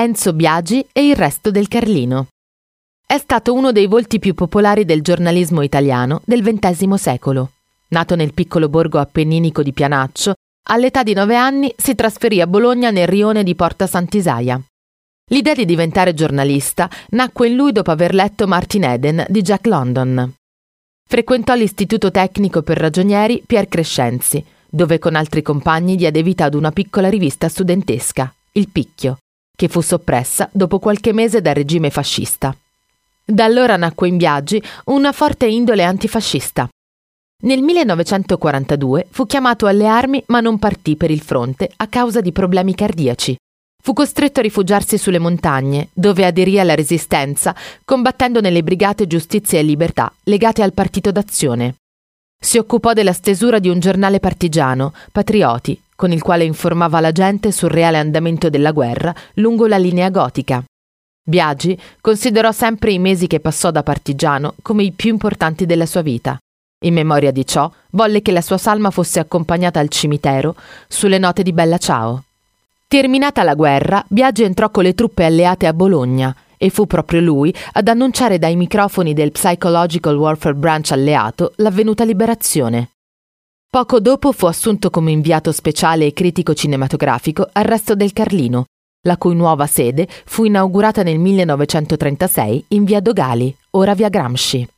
Enzo Biagi e il resto del Carlino. È stato uno dei volti più popolari del giornalismo italiano del XX secolo. Nato nel piccolo borgo appenninico di Pianaccio, all'età di nove anni si trasferì a Bologna nel rione di Porta Sant'Isaia. L'idea di diventare giornalista nacque in lui dopo aver letto Martin Eden di Jack London. Frequentò l'Istituto Tecnico per Ragionieri Pier Crescenzi, dove con altri compagni diede vita ad una piccola rivista studentesca, Il Picchio, che fu soppressa dopo qualche mese dal regime fascista. Da allora nacque in Biagi una forte indole antifascista. Nel 1942 fu chiamato alle armi ma non partì per il fronte a causa di problemi cardiaci. Fu costretto a rifugiarsi sulle montagne, dove aderì alla resistenza, combattendo nelle brigate Giustizia e Libertà legate al Partito d'Azione. Si occupò della stesura di un giornale partigiano, Patrioti, con il quale informava la gente sul reale andamento della guerra lungo la linea gotica. Biagi considerò sempre i mesi che passò da partigiano come i più importanti della sua vita. In memoria di ciò, volle che la sua salma fosse accompagnata al cimitero sulle note di Bella Ciao. Terminata la guerra, Biagi entrò con le truppe alleate a Bologna e fu proprio lui ad annunciare dai microfoni del Psychological Warfare Branch alleato l'avvenuta liberazione. Poco dopo fu assunto come inviato speciale e critico cinematografico al Resto del Carlino, la cui nuova sede fu inaugurata nel 1936 in via Dogali, ora via Gramsci.